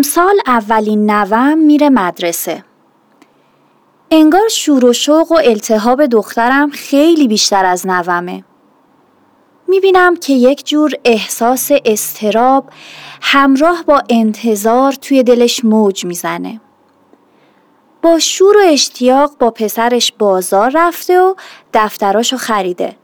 امسال اولین نوم میره مدرسه. انگار شور و شوق و التهاب دخترم خیلی بیشتر از نومه. می‌بینم که یک جور احساس استراب همراه با انتظار توی دلش موج می‌زنه. با شور و اشتیاق با پسرش بازار رفته و دفتراشو خریده.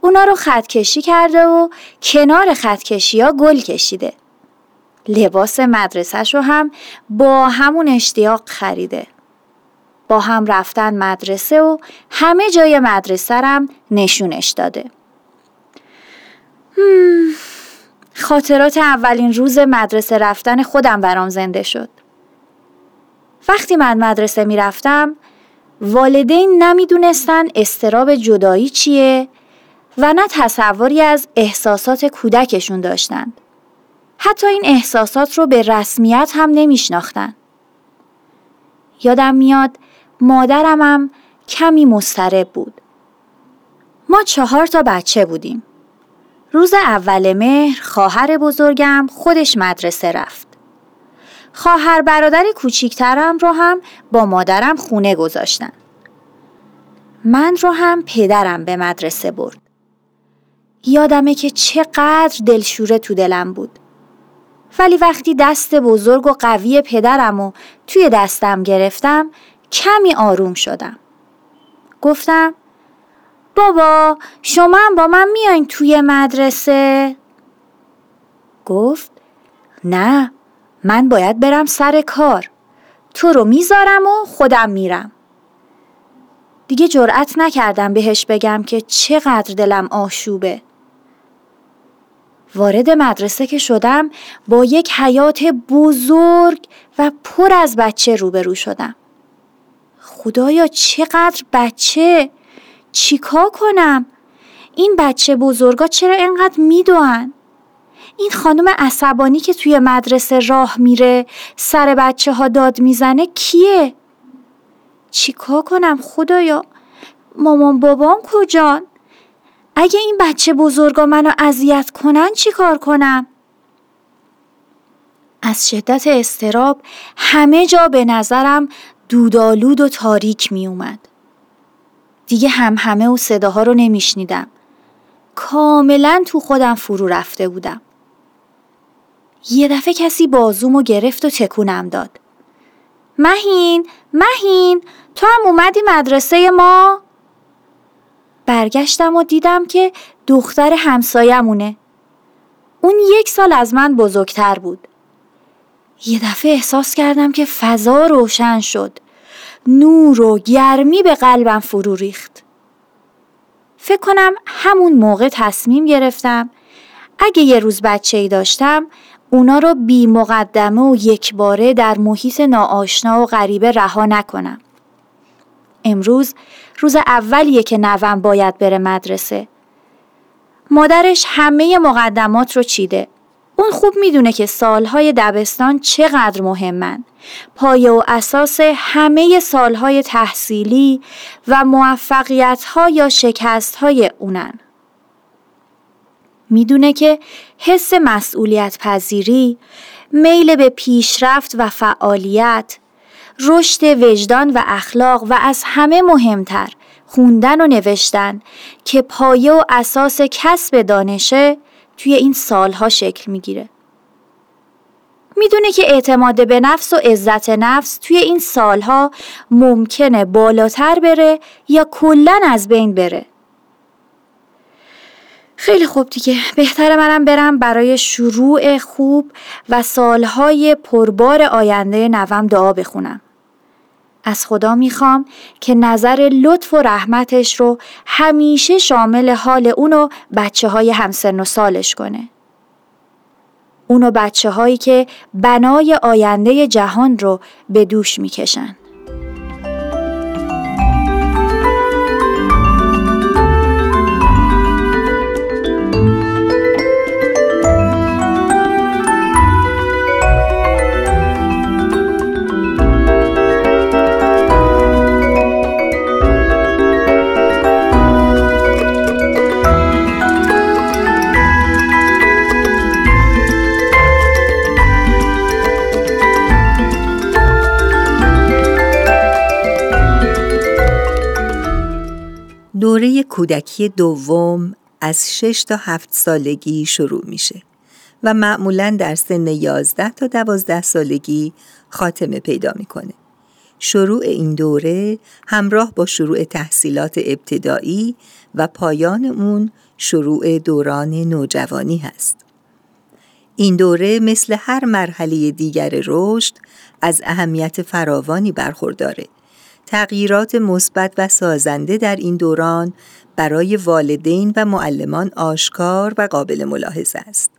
اونا رو خطکشی کرده و کنار خطکشی ها گل کشیده. لباس مدرسهش رو هم با همون اشتیاق خریده. با هم رفتن مدرسه و همه جای مدرسه رم نشونش داده. خاطرات اولین روز مدرسه رفتن خودم برام زنده شد. وقتی من مدرسه می‌رفتم والدین نمی‌دونستن استراب جدایی چیه و نه تصوری از احساسات کودکشون داشتند. حتی این احساسات رو به رسمیت هم نمیشناختن. یادم میاد مادرمم کمی مسترب بود. ما چهار تا بچه بودیم. روز اول مهر خواهر بزرگم خودش مدرسه رفت. خواهر برادر کوچیکترم رو هم با مادرم خونه گذاشتن. من رو هم پدرم به مدرسه برد. یادمه که چقدر دلشوره تو دلم بود. ولی وقتی دست بزرگ و قوی پدرم و توی دستم گرفتم کمی آروم شدم. گفتم بابا شما هم با من میاین توی مدرسه؟ گفت نه من باید برم سر کار. تو رو می‌ذارم و خودم میرم. دیگه جرأت نکردم بهش بگم که چقدر دلم آشوبه. وارد مدرسه که شدم با یک حیات بزرگ و پر از بچه روبرو شدم. خدایا چقدر بچه چیکار کنم؟ این بچه بزرگا چرا اینقدر میدوان؟ این خانم عصبانی که توی مدرسه راه میره سر بچه ها داد می‌زنه کیه؟ چیکار کنم خدایا؟ مامان بابام کجان؟ اگه این بچه بزرگا منو اذیت کنن چی کار کنم؟ از شدت استراب همه جا به نظرم دودالود و تاریک می اومد. دیگه هم همه و صداها رو نمیشنیدم. کاملا تو خودم فرو رفته بودم. یه دفعه کسی بازومو گرفت و تکونم داد. مهین، مهین، تو هم اومدی مدرسه ما؟ برگشتم و دیدم که دختر همسایمونه. اون یک سال از من بزرگتر بود. یه دفعه احساس کردم که فضا روشن شد. نور و گرمی به قلبم فرو ریخت. فکر کنم همون موقع تصمیم گرفتم اگه یه روز بچه ای داشتم اونا رو بی مقدمه و یک باره در محیط ناآشنا و غریبه رها نکنم. امروز روز اولیه که نوم باید بره مدرسه. مادرش همه مقدمات رو چیده. اون خوب می‌دونه که سالهای دبستان چقدر مهمن. پایه و اساس همه سالهای تحصیلی و موفقیتها یا شکستهای اونن. می‌دونه که حس مسئولیت پذیری، میل به پیشرفت و فعالیت، رشد وجدان و اخلاق و از همه مهمتر خوندن و نوشتن که پایه و اساس کسب دانشه توی این سالها شکل می‌گیره. می‌دونه که اعتماد به نفس و عزت نفس توی این سالها ممکنه بالاتر بره یا کلا از بین بره. خیلی خوب دیگه بهتر منم برم برای شروع خوب و سالهای پربار آینده نوم دعا بخونم. از خدا می‌خوام که نظر لطف و رحمتش رو همیشه شامل حال اون و بچه های همسن و سالش کنه. اونو بچه هایی که بنای آینده جهان رو به دوش می‌کشن. کودکی دوم از 6 تا 7 سالگی شروع میشه و معمولا در سن 11 تا 12 سالگی خاتمه پیدا می‌کنه. شروع این دوره همراه با شروع تحصیلات ابتدایی و پایان اون شروع دوران نوجوانی هست. این دوره مثل هر مرحله دیگر رشد از اهمیت فراوانی برخورداره تغییرات مثبت و سازنده در این دوران برای والدین و معلمان آشکار و قابل ملاحظه است.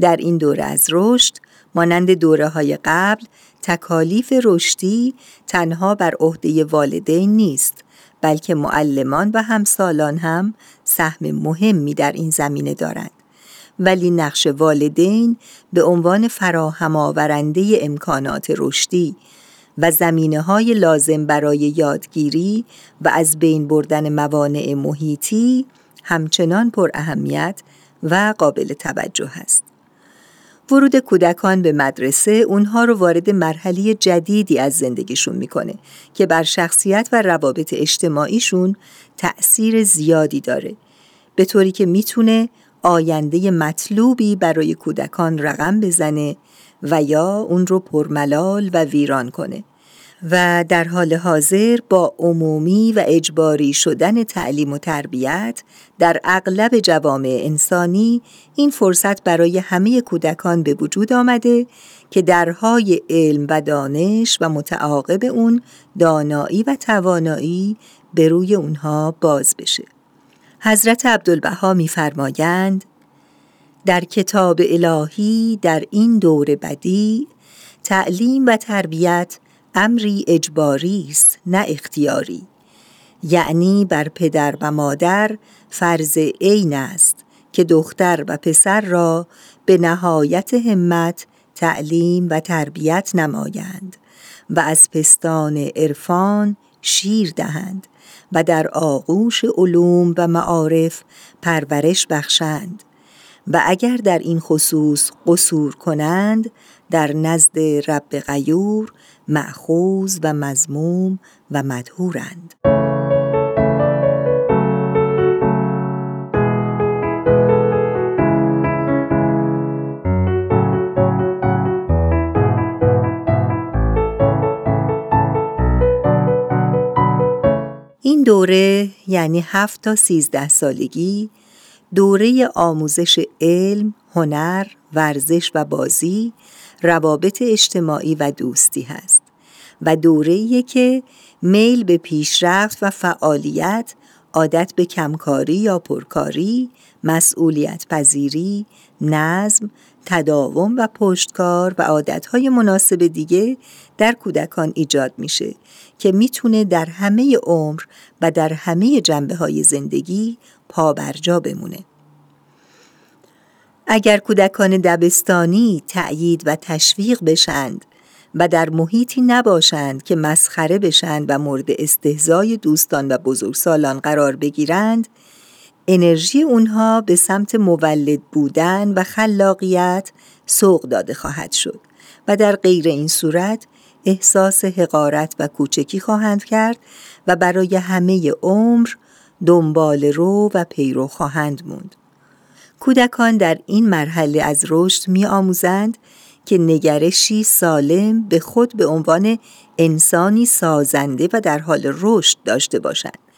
در این دوره از رشد مانند دوره های قبل تکالیف رشدی تنها بر عهده والدین نیست بلکه معلمان و همسالان هم سهم مهمی در این زمینه دارند ولی نقش والدین به عنوان فراهم آورنده امکانات رشدی و زمینه های لازم برای یادگیری و از بین بردن موانع محیطی همچنان پر اهمیت و قابل توجه است. ورود کودکان به مدرسه اونها رو وارد مرحله جدیدی از زندگیشون می‌کنه که بر شخصیت و روابط اجتماعیشون تأثیر زیادی داره به طوری که می‌تونه آینده مطلوبی برای کودکان رقم بزنه و یا اون رو پرملال و ویران کنه و در حال حاضر با عمومی و اجباری شدن تعلیم و تربیت در اغلب جوامع انسانی این فرصت برای همه کودکان به وجود آمده که درهای علم و دانش و متعاقب اون دانایی و توانایی به روی اونها باز بشه. حضرت عبدالبها میفرمایند در کتاب الهی در این دور بدی تعلیم و تربیت امری اجباری است نه اختیاری. یعنی بر پدر و مادر فرض عین است که دختر و پسر را به نهایت همت تعلیم و تربیت نمایند و از پستان عرفان شیر دهند. و در آغوش علوم و معارف پرورش بخشند و اگر در این خصوص قصور کنند در نزد رب غیور معخوز و مزموم و مدهورند. دوره یعنی هفت تا سیزده سالگی دوره آموزش علم، هنر، ورزش و بازی، روابط اجتماعی و دوستی هست و دوره که میل به پیشرفت و فعالیت، عادت به کمکاری یا پرکاری، مسئولیت پذیری، نظم، تداوم و پشتکار و عادتهای مناسب دیگه در کودکان ایجاد میشه که می‌تونه در همه عمر و در همه جنبه های زندگی پابرجا بمونه. اگر کودکان دبستانی تأیید و تشویق بشند و در محیطی نباشند که مسخره بشند و مورد استهزای دوستان و بزرگسالان قرار بگیرند انرژی اونها به سمت مولد بودن و خلاقیت سوق داده خواهد شد و در غیر این صورت احساس حقارت و کوچکی خواهند کرد و برای همه عمر دنبال رو و پیرو خواهند موند. کودکان در این مرحله از رشد می آموزند که نگرشی سالم به خود به عنوان انسانی سازنده و در حال رشد داشته باشند.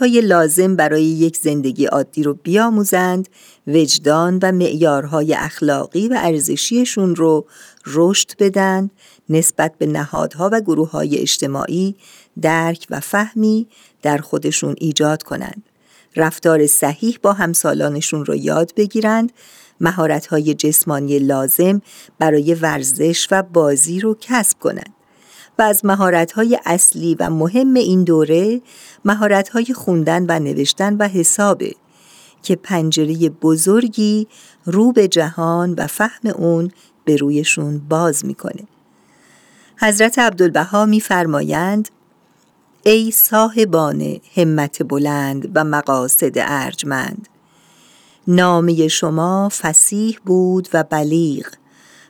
های لازم برای یک زندگی عادی رو بیاموزند، وجدان و معیارهای اخلاقی و ارزشیشون رو رشد بدن، نسبت به نهادها و گروه های اجتماعی درک و فهمی در خودشون ایجاد کنند. رفتار صحیح با همسالانشون رو یاد بگیرند مهارت‌های جسمانی لازم برای ورزش و بازی رو کسب کنند. و از مهارت‌های اصلی و مهم این دوره مهارت‌های خوندن و نوشتن و حسابه که پنجره بزرگی رو به جهان و فهم اون به رویشون باز می‌کنه. حضرت عبدالبها میفرمایند ای صاحبان همت بلند و مقاصد ارجمند نامه شما فسیح بود و بلیغ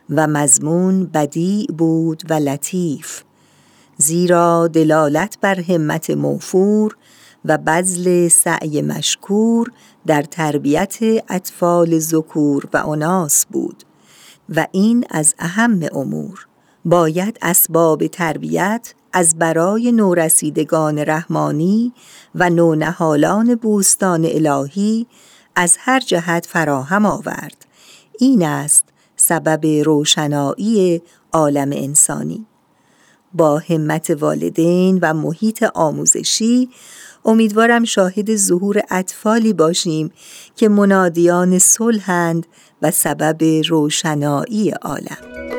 و مضمون بدیع بود و لطیف زیرا دلالت بر همت موفور و بذل سعی مشکور در تربیت اطفال ذکور و اناس بود و این از اهم امور. باید اسباب تربیت از برای نورسیدگان رحمانی و نونهالان بوستان الهی از هر جهت فراهم آورد. این است سبب روشنایی عالم انسانی. با همت والدین و محیط آموزشی امیدوارم شاهد ظهور اطفالی باشیم که منادیان صلحند و سبب روشنایی عالم.